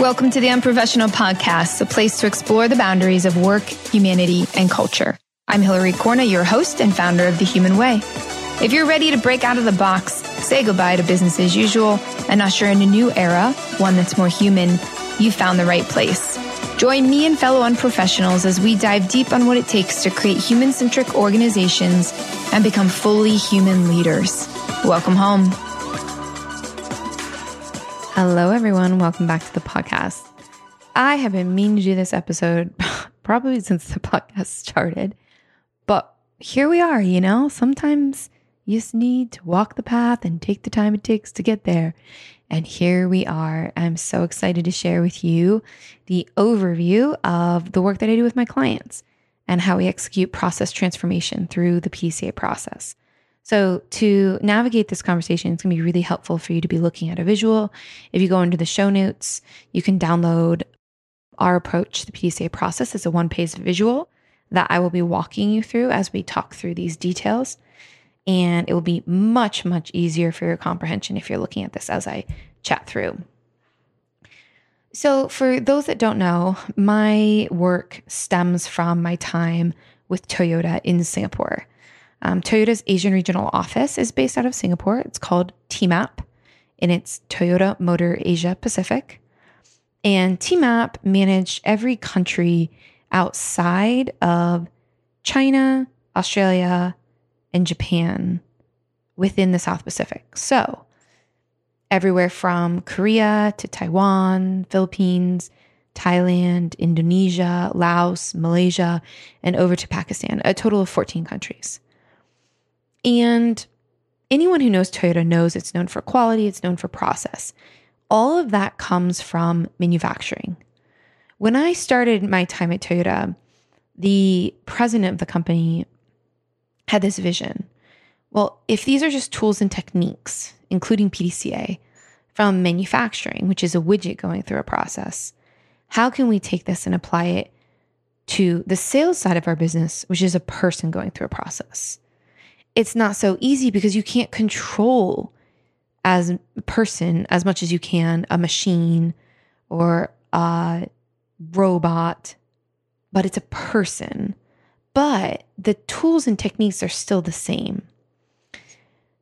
Welcome to the Unprofessional Podcast, a place to explore the boundaries of work, humanity, and culture. I'm Hilary Corna, your host and founder of The Human Way. If you're ready to break out of the box, say goodbye to business as usual, and usher in a new era, one that's more human, you've found the right place. Join me and fellow unprofessionals as we dive deep on what it takes to create human centric organizations and become fully human leaders. Welcome home. Hello, everyone. Welcome back to the podcast. I have been meaning to do this episode probably since the podcast started, but here we are. You know, sometimes you just need to walk the path and take the time it takes to get there. And here we are. I'm so excited to share with you the overview of the work that I do with my clients and how we execute process transformation through the PDCA process. So, to navigate this conversation, it's going to be really helpful for you to be looking at a visual. If you go into the show notes, you can download our approach the PDCA process. It's a one page visual that I will be walking you through as we talk through these details. And it will be much, much easier for your comprehension if you're looking at this as I chat through. So, for those that don't know, my work stems from my time with Toyota in Singapore. Um, Toyota's Asian regional office is based out of Singapore. It's called TMAP, and it's Toyota Motor Asia Pacific. And TMAP managed every country outside of China, Australia, and Japan within the South Pacific. So, everywhere from Korea to Taiwan, Philippines, Thailand, Indonesia, Laos, Malaysia, and over to Pakistan, a total of 14 countries. And anyone who knows Toyota knows it's known for quality, it's known for process. All of that comes from manufacturing. When I started my time at Toyota, the president of the company had this vision. Well, if these are just tools and techniques, including PDCA, from manufacturing, which is a widget going through a process, how can we take this and apply it to the sales side of our business, which is a person going through a process? It's not so easy because you can't control as a person as much as you can a machine or a robot, but it's a person. But the tools and techniques are still the same.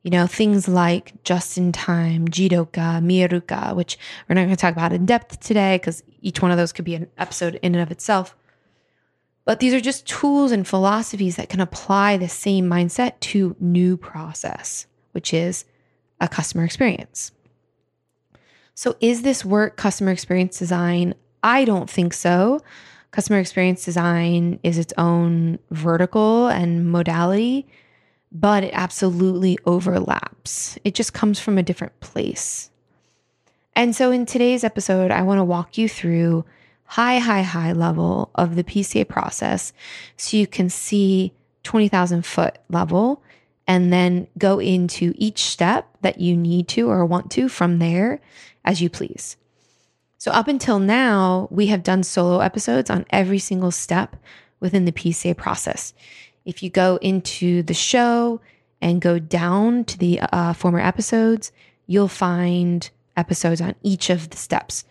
You know, things like just in time, Jidoka, Mieruka, which we're not going to talk about in depth today because each one of those could be an episode in and of itself. But these are just tools and philosophies that can apply the same mindset to new process, which is a customer experience. So, is this work customer experience design? I don't think so. Customer experience design is its own vertical and modality, but it absolutely overlaps. It just comes from a different place. And so, in today's episode, I want to walk you through high, high, high level of the PDCA process so you can see 20,000 foot level and then go into each step that you need to or want to from there as you please. So, up until now, we have done solo episodes on every single step within the PDCA process. If you go into the show and go down to the uh, former episodes, you'll find episodes on each of the steps.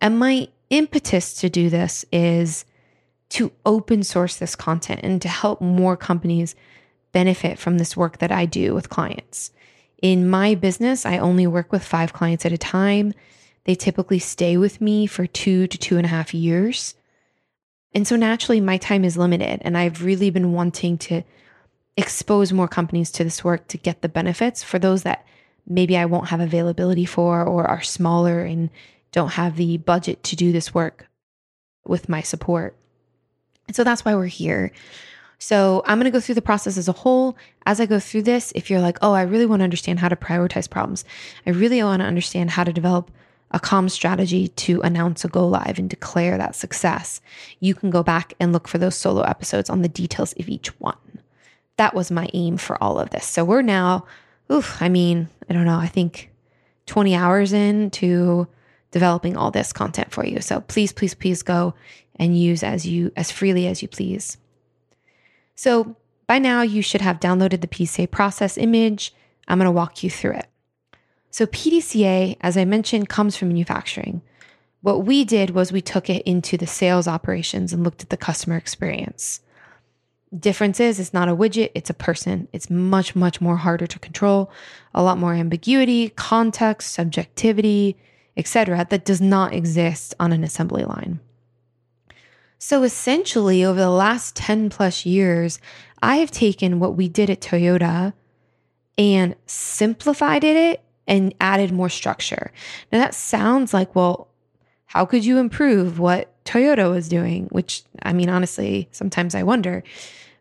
And my impetus to do this is to open source this content and to help more companies benefit from this work that I do with clients. In my business, I only work with five clients at a time. They typically stay with me for two to two and a half years. And so naturally, my time is limited. And I've really been wanting to expose more companies to this work to get the benefits for those that maybe I won't have availability for or are smaller and don't have the budget to do this work with my support. And so that's why we're here. So I'm going to go through the process as a whole. As I go through this, if you're like, oh, I really want to understand how to prioritize problems, I really want to understand how to develop a calm strategy to announce a go live and declare that success, you can go back and look for those solo episodes on the details of each one. That was my aim for all of this. So we're now, oof, I mean, I don't know, I think 20 hours into developing all this content for you. So please, please, please go and use as you as freely as you please. So by now you should have downloaded the PDCA process image. I'm going to walk you through it. So PDCA, as I mentioned, comes from manufacturing. What we did was we took it into the sales operations and looked at the customer experience. Difference is it's not a widget, it's a person. It's much, much more harder to control, a lot more ambiguity, context, subjectivity, etc. that does not exist on an assembly line. So essentially, over the last 10 plus years, I have taken what we did at Toyota and simplified it and added more structure. Now, that sounds like, well, how could you improve what Toyota was doing? Which, I mean, honestly, sometimes I wonder.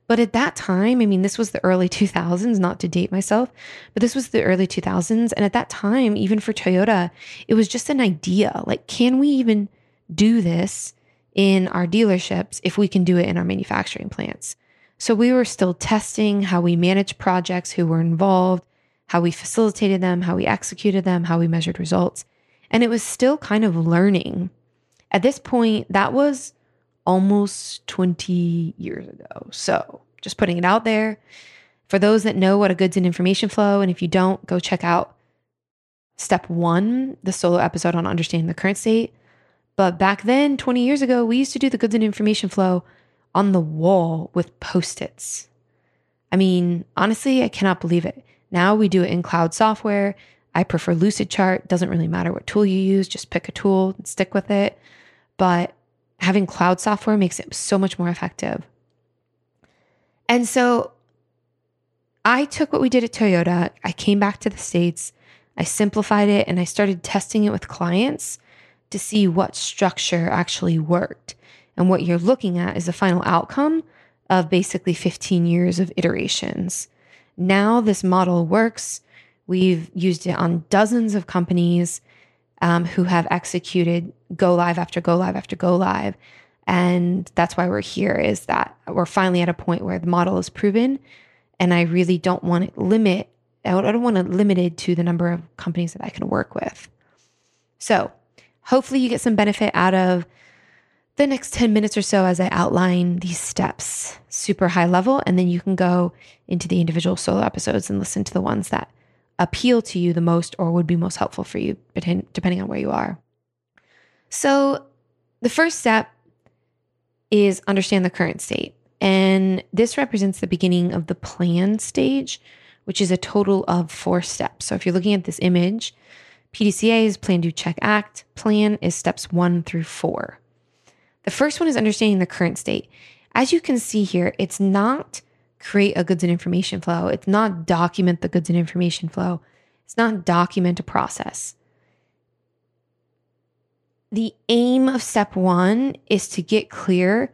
But at that time, I mean, this was the early 2000s, not to date myself, but this was the early 2000s. And at that time, even for Toyota, it was just an idea like, can we even do this in our dealerships if we can do it in our manufacturing plants? So we were still testing how we managed projects, who were involved, how we facilitated them, how we executed them, how we measured results. And it was still kind of learning. At this point, that was almost 20 years ago. So just putting it out there. For those that know what a goods and information flow, and if you don't, go check out step one, the solo episode on understanding the current state. But back then, 20 years ago, we used to do the goods and information flow on the wall with post its. I mean, honestly, I cannot believe it. Now we do it in cloud software. I prefer Lucidchart. Doesn't really matter what tool you use, just pick a tool and stick with it. But having cloud software makes it so much more effective. And so I took what we did at Toyota, I came back to the States, I simplified it, and I started testing it with clients to see what structure actually worked. And what you're looking at is the final outcome of basically 15 years of iterations. Now, this model works. We've used it on dozens of companies um, who have executed go live after go live after go live. And that's why we're here is that we're finally at a point where the model is proven. And I really don't want it limit, I don't want it limited to the number of companies that I can work with. So hopefully you get some benefit out of the next 10 minutes or so as I outline these steps super high level. And then you can go into the individual solo episodes and listen to the ones that appeal to you the most or would be most helpful for you, depending on where you are. So, the first step is understand the current state. And this represents the beginning of the plan stage, which is a total of four steps. So, if you're looking at this image, PDCA is plan, do, check, act. Plan is steps one through four. The first one is understanding the current state. As you can see here, it's not create a goods and information flow. It's not document the goods and information flow. It's not document a process. The aim of step one is to get clear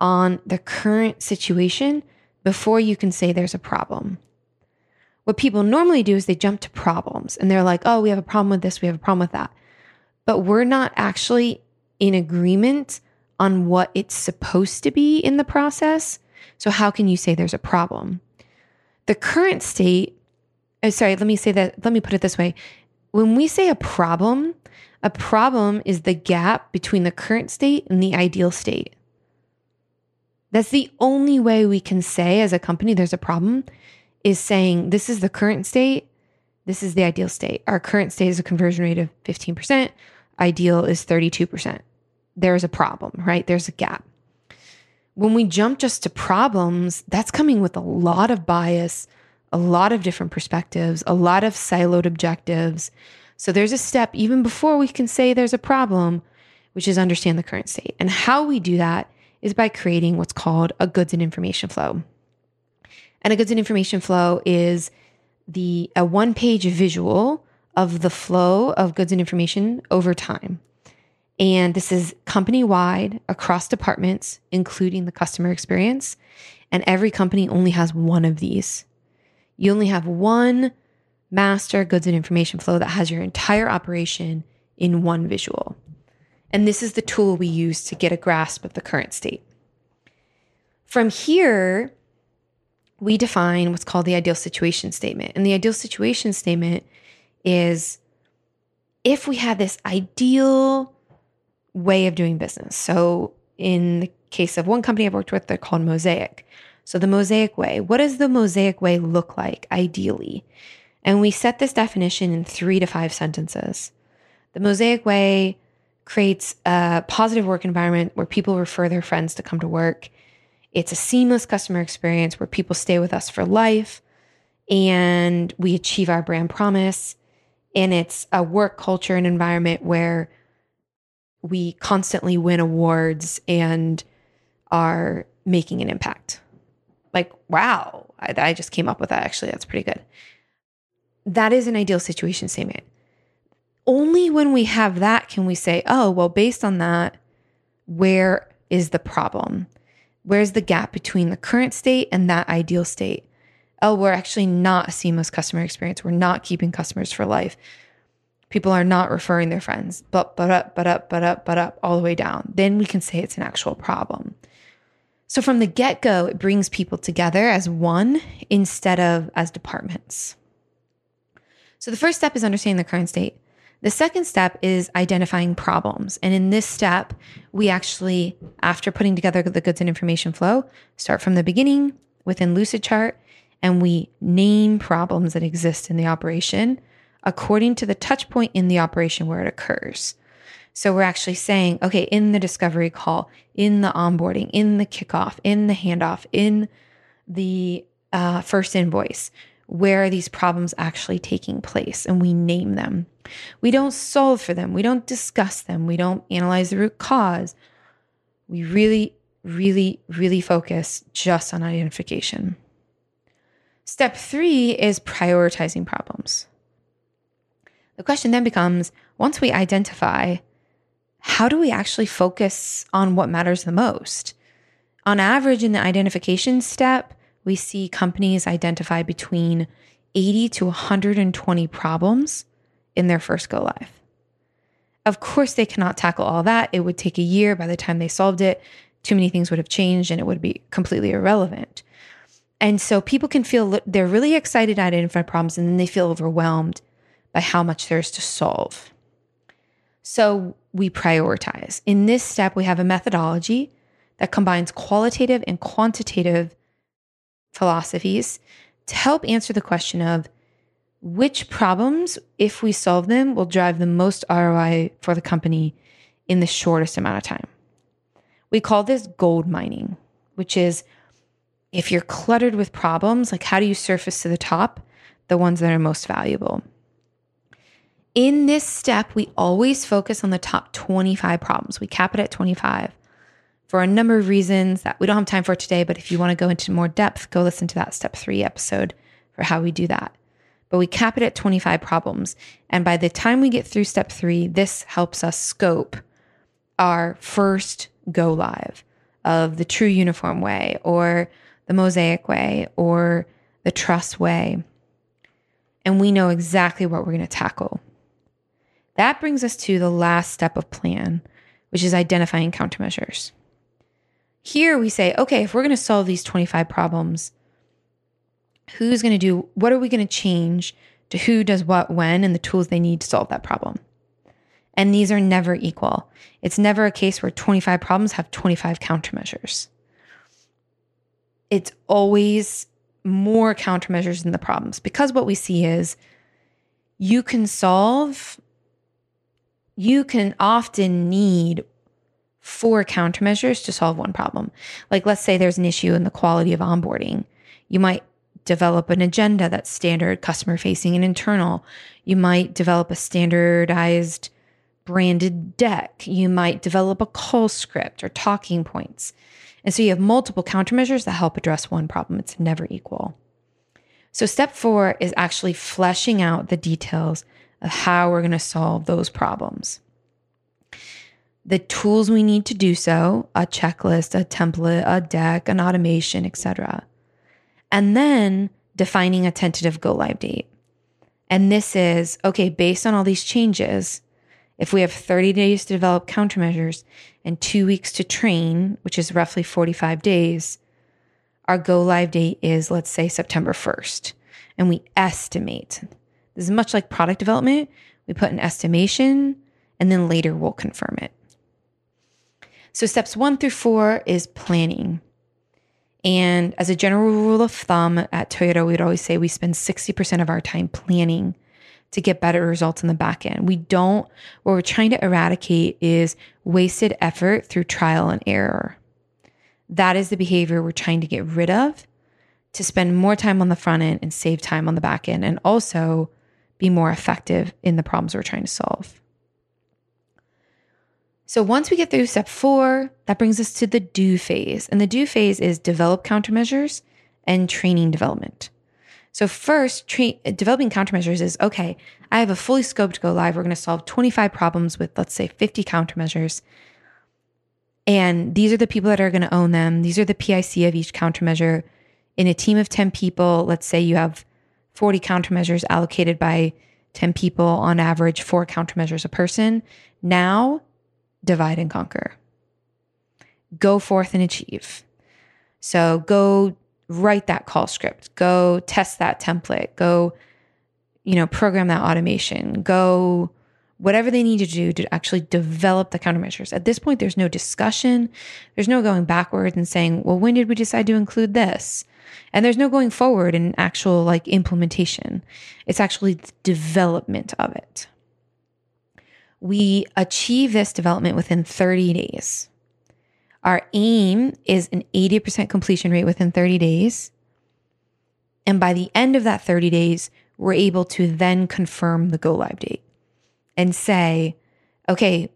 on the current situation before you can say there's a problem. What people normally do is they jump to problems and they're like, oh, we have a problem with this, we have a problem with that. But we're not actually in agreement on what it's supposed to be in the process. So, how can you say there's a problem? The current state, oh, sorry, let me say that, let me put it this way. When we say a problem, a problem is the gap between the current state and the ideal state. That's the only way we can say as a company there's a problem is saying this is the current state, this is the ideal state. Our current state is a conversion rate of 15%, ideal is 32%. There's a problem, right? There's a gap when we jump just to problems, that's coming with a lot of bias, a lot of different perspectives, a lot of siloed objectives. So there's a step even before we can say there's a problem, which is understand the current state. And how we do that is by creating what's called a goods and information flow. And a goods and information flow is the a one-page visual of the flow of goods and information over time. And this is company wide across departments, including the customer experience. And every company only has one of these. You only have one master goods and information flow that has your entire operation in one visual. And this is the tool we use to get a grasp of the current state. From here, we define what's called the ideal situation statement. And the ideal situation statement is if we had this ideal way of doing business. So, in the case of one company I've worked with, they're called Mosaic. So, the Mosaic way, what does the Mosaic way look like ideally? And we set this definition in three to five sentences. The Mosaic way creates a positive work environment where people refer their friends to come to work. It's a seamless customer experience where people stay with us for life and we achieve our brand promise. And it's a work culture and environment where we constantly win awards and are making an impact. Like, wow, I, I just came up with that. Actually, that's pretty good. That is an ideal situation statement only when we have that can we say, oh, well, based on that, where is the problem? Where's the gap between the current state and that ideal state? Oh, we're actually not a seamless customer experience. We're not keeping customers for life. People are not referring their friends, but but up, but up, but up, but up, all the way down. Then we can say it's an actual problem. So from the get go, it brings people together as one instead of as departments. So the first step is understanding the current state. The second step is identifying problems. And in this step, we actually, after putting together the goods and information flow, start from the beginning within Lucidchart and we name problems that exist in the operation according to the touch point in the operation where it occurs. So we're actually saying, okay, in the discovery call, in the onboarding, in the kickoff, in the handoff, in the uh, first invoice, where are these problems actually taking place? And we name them. We don't solve for them. We don't discuss them. We don't analyze the root cause. We really, really, really focus just on identification. Step three is prioritizing problems. The question then becomes once we identify, how do we actually focus on what matters the most? On average, in the identification step, we see companies identify between 80 to 120 problems in their first go live. Of course, they cannot tackle all that. It would take a year by the time they solved it. Too many things would have changed and it would be completely irrelevant. And so people can feel they're really excited to identify problems and then they feel overwhelmed by how much there's to solve. So we prioritize. In this step, we have a methodology that combines qualitative and quantitative philosophies to help answer the question of which problems, if we solve them, will drive the most ROI for the company in the shortest amount of time. We call this gold mining, which is if you're cluttered with problems, like how do you surface to the top the ones that are most valuable? In this step, we always focus on the top 25 problems. We cap it at 25 for a number of reasons that we don't have time for today. But if you want to go into more depth, go listen to that step three episode for how we do that. But we cap it at 25 problems. And by the time we get through step three, this helps us scope our first go live of the true uniform way or the mosaic way or the trust way. And we know exactly what we're going to tackle. That brings us to the last step of plan, which is identifying countermeasures. Here we say, okay, if we're going to solve these 25 problems, who's going to do what are we going to change to who does what when and the tools they need to solve that problem. And these are never equal. It's never a case where 25 problems have 25 countermeasures. It's always more countermeasures than the problems because what we see is you can solve, you can often need four countermeasures to solve one problem. Like, let's say there's an issue in the quality of onboarding. You might develop an agenda that's standard customer facing and internal. You might develop a standardized branded deck. You might develop a call script or talking points. And so you have multiple countermeasures that help address one problem. It's never equal. So, step four is actually fleshing out the details of how we're going to solve those problems the tools we need to do so a checklist, a template, a deck, an automation, etc. And then defining a tentative go live date. And this is okay, based on all these changes, if we have 30 days to develop countermeasures and two weeks to train, which is roughly 45 days, our go live date is, let's say, September 1st. And we estimate. This is much like product development. We put an estimation and then later we'll confirm it. So, steps one through four is planning. And as a general rule of thumb at Toyota, we'd always say we spend 60% of our time planning to get better results in the back end. We don't, what we're trying to eradicate is wasted effort through trial and error. That is the behavior we're trying to get rid of to spend more time on the front end and save time on the back end and also be more effective in the problems we're trying to solve. So once we get through step four, that brings us to the do phase. And the do phase is develop countermeasures and training development. So first, tra- developing countermeasures is okay. I have a fully scoped go live. We're going to solve 25 problems with let's say 50 countermeasures. And these are the people that are going to own them. These are the PIC of each countermeasure. In a team of 10 people, let's say you have 40 countermeasures allocated by 10 people on average, four countermeasures a person. Now divide and conquer. Go forth and achieve. So go write that call script, go test that template, go, you know, program that automation, go whatever they need to do to actually develop the countermeasures. At this point, there's no discussion. There's no going backwards and saying, well, when did we decide to include this? And there's no going forward in actual like implementation. It's actually the development of it we achieve this development within 30 days. Our aim is an 80% completion rate within 30 days. And by the end of that 30 days, we're able to then confirm the go live date and say, okay,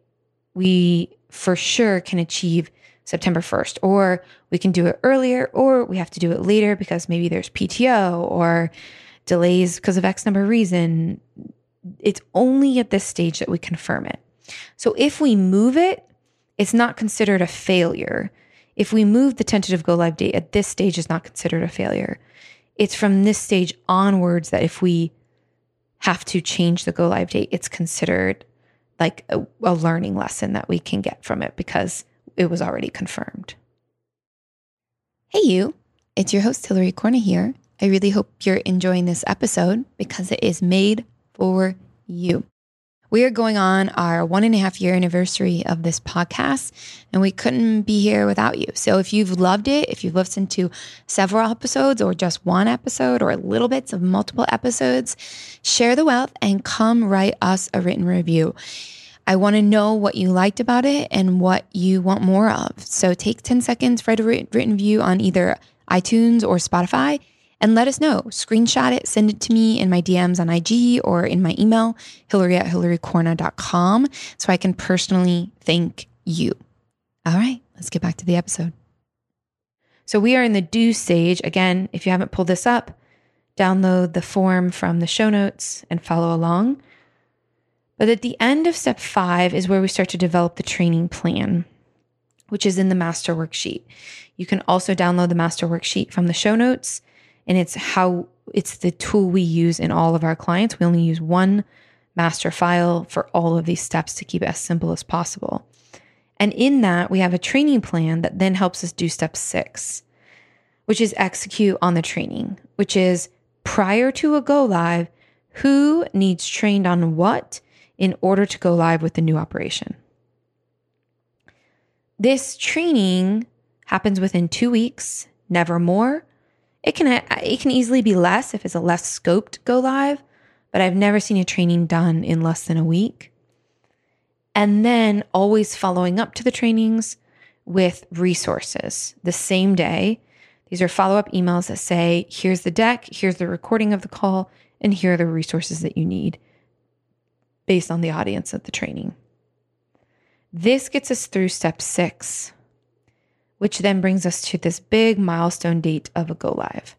we for sure can achieve September 1st, or we can do it earlier, or we have to do it later because maybe there's PTO or delays because of X number of reason it's only at this stage that we confirm it. So if we move it, it's not considered a failure. If we move the tentative go live date at this stage is not considered a failure. It's from this stage onwards that if we have to change the go live date, it's considered like a, a learning lesson that we can get from it because it was already confirmed. Hey, you. It's your host, Hilary Corna here. I really hope you're enjoying this episode because it is made for you. We are going on our one and a half year anniversary of this podcast, and we couldn't be here without you. So, if you've loved it, if you've listened to several episodes or just one episode or little bits of multiple episodes, share the wealth and come write us a written review. I want to know what you liked about it and what you want more of. So, take 10 seconds, write a written review on either iTunes or Spotify and let us know. Screenshot it, send it to me in my DMs on IG or in my email, hillary at hilarycorna.com, so I can personally thank you. All right, let's get back to the episode. So we are in the do stage. Again, if you haven't pulled this up, download the form from the show notes and follow along. But at the end of step five is where we start to develop the training plan, which is in the master worksheet. You can also download the master worksheet from the show notes and it's how it's the tool we use in all of our clients. We only use one master file for all of these steps to keep it as simple as possible. And in that, we have a training plan that then helps us do step six, which is execute on the training, which is prior to a go live, who needs trained on what in order to go live with the new operation. This training happens within two weeks, never more, it can it can easily be less if it's a less scoped go live, but I've never seen a training done in less than a week. And then always following up to the trainings with resources the same day. These are follow up emails that say, here's the deck, here's the recording of the call, and here are the resources that you need based on the audience of the training. This gets us through step six, which then brings us to this big milestone date of a go live.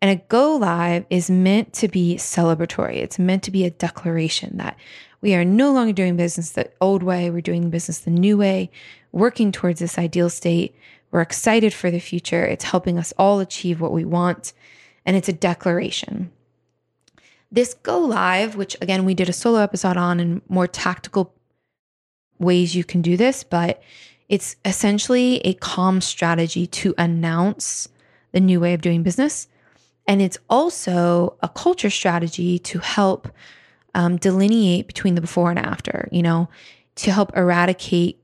And a go live is meant to be celebratory. It's meant to be a declaration that we are no longer doing business the old way, we're doing business the new way, working towards this ideal state. We're excited for the future. It's helping us all achieve what we want, and it's a declaration. This go live, which again, we did a solo episode on and more tactical ways you can do this, but it's essentially a calm strategy to announce the new way of doing business. And it's also a culture strategy to help um, delineate between the before and after, you know, to help eradicate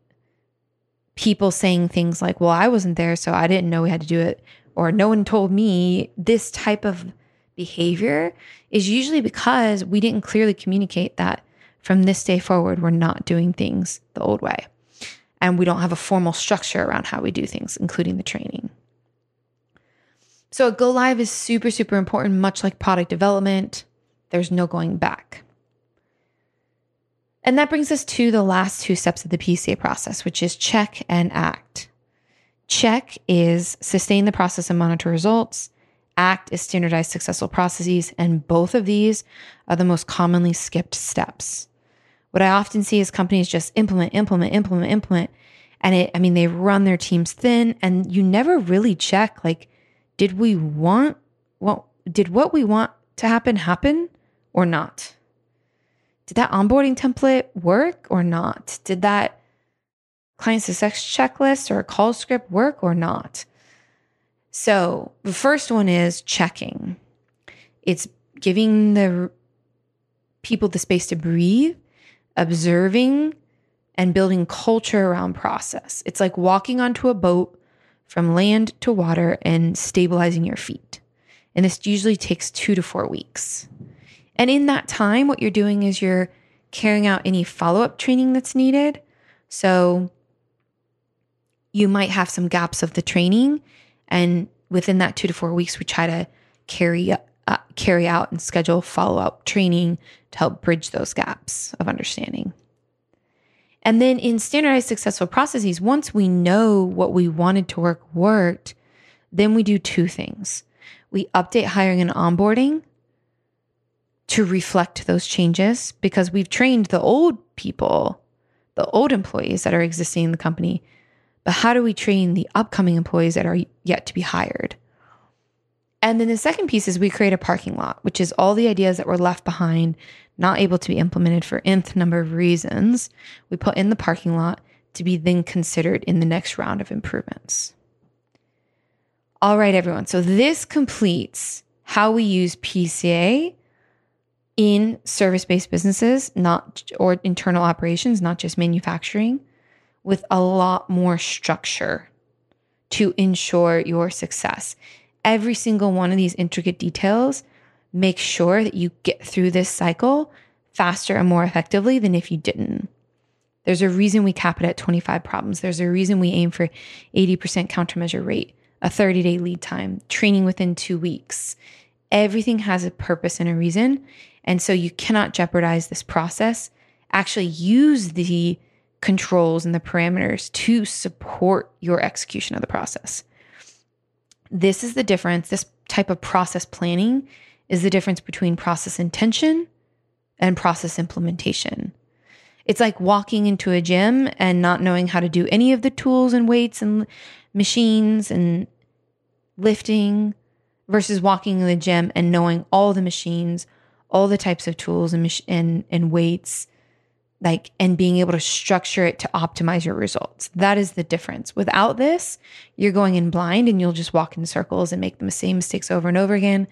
people saying things like, well, I wasn't there, so I didn't know we had to do it, or no one told me this type of behavior is usually because we didn't clearly communicate that from this day forward, we're not doing things the old way. And we don't have a formal structure around how we do things, including the training. So, a go live is super, super important, much like product development. There's no going back. And that brings us to the last two steps of the PDCA process, which is check and act. Check is sustain the process and monitor results. ACT is standardized successful processes. And both of these are the most commonly skipped steps. What I often see is companies just implement, implement, implement, implement. And it, I mean, they run their teams thin and you never really check like, did we want what, did what we want to happen happen or not? Did that onboarding template work or not? Did that client success checklist or call script work or not? So the first one is checking. It's giving the people the space to breathe observing and building culture around process. It's like walking onto a boat from land to water and stabilizing your feet. And this usually takes two to four weeks. And in that time, what you're doing is you're carrying out any follow up training that's needed. So you might have some gaps of the training. And within that two to four weeks, we try to carry uh, carry out and schedule follow up training to help bridge those gaps of understanding. And then in standardized successful processes, once we know what we wanted to work worked, then we do two things. We update hiring and onboarding to reflect those changes because we've trained the old people, the old employees that are existing in the company. But how do we train the upcoming employees that are yet to be hired? And then the second piece is we create a parking lot, which is all the ideas that were left behind, not able to be implemented for nth number of reasons. We put in the parking lot to be then considered in the next round of improvements. All right, everyone. So this completes how we use PDCA in service based businesses, not or internal operations, not just manufacturing, with a lot more structure to ensure your success every single one of these intricate details make sure that you get through this cycle faster and more effectively than if you didn't. There's a reason we cap it at 25 problems. There's a reason we aim for 80% countermeasure rate, a 30 day lead time, training within two weeks. Everything has a purpose and a reason. And so you cannot jeopardize this process. Actually, use the controls and the parameters to support your execution of the process. This is the difference. This type of process planning is the difference between process intention and process implementation. It's like walking into a gym and not knowing how to do any of the tools and weights and machines and lifting versus walking in the gym and knowing all the machines, all the types of tools and, and, and weights like and being able to structure it to optimize your results. That is the difference. Without this, you're going in blind and you'll just walk in circles and make the same mistakes over and over again.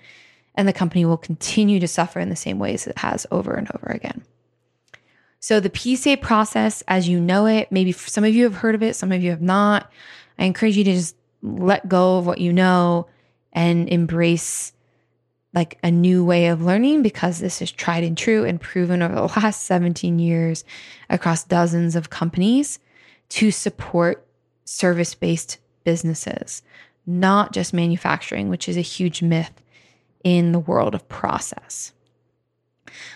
And the company will continue to suffer in the same ways it has over and over again. So, the PDCA process, as you know it, maybe some of you have heard of it, some of you have not. I encourage you to just let go of what you know and embrace like a new way of learning because this is tried and true and proven over the last 17 years across dozens of companies to support service based businesses, not just manufacturing, which is a huge myth in the world of process.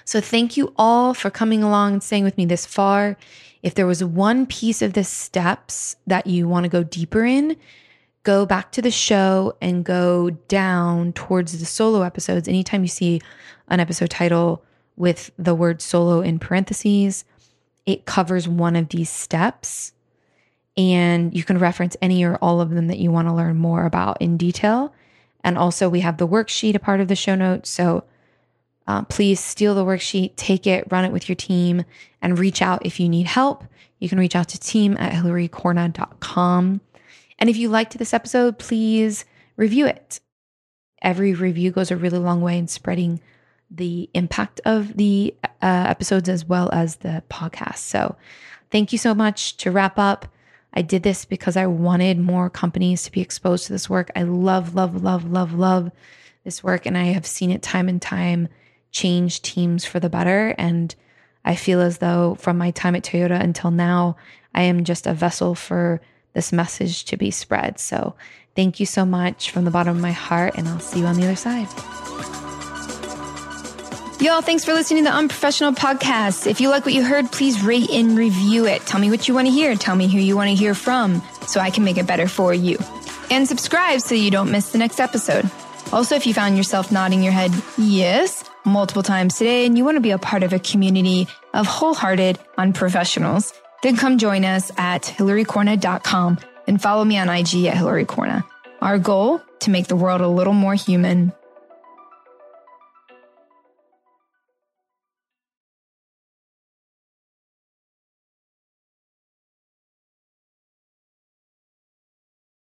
So, thank you all for coming along and staying with me this far. If there was one piece of the steps that you want to go deeper in, go back to the show and go down towards the solo episodes. Anytime you see an episode title with the word solo in parentheses, it covers one of these steps. And you can reference any or all of them that you want to learn more about in detail. And also, we have the worksheet a part of the show notes. So uh, please steal the worksheet, take it, run it with your team, and reach out if you need help. You can reach out to team at hilarycorna.com. And if you liked this episode, please review it. Every review goes a really long way in spreading the impact of the uh, episodes as well as the podcast. So, thank you so much. To wrap up, I did this because I wanted more companies to be exposed to this work. I love, love, love, love, love this work and I have seen it time and time change teams for the better. And I feel as though from my time at Toyota until now, I am just a vessel for this message to be spread. So thank you so much from the bottom of my heart, and I'll see you on the other side. Y'all, thanks for listening to the Unprofessional Podcast. If you like what you heard, please rate and review it. Tell me what you want to hear. Tell me who you want to hear from so I can make it better for you. And subscribe so you don't miss the next episode. Also, if you found yourself nodding your head yes multiple times today and you want to be a part of a community of wholehearted unprofessionals, then come join us at hilarycorna.com and follow me on IG at hilarycorna. Our goal to make the world a little more human.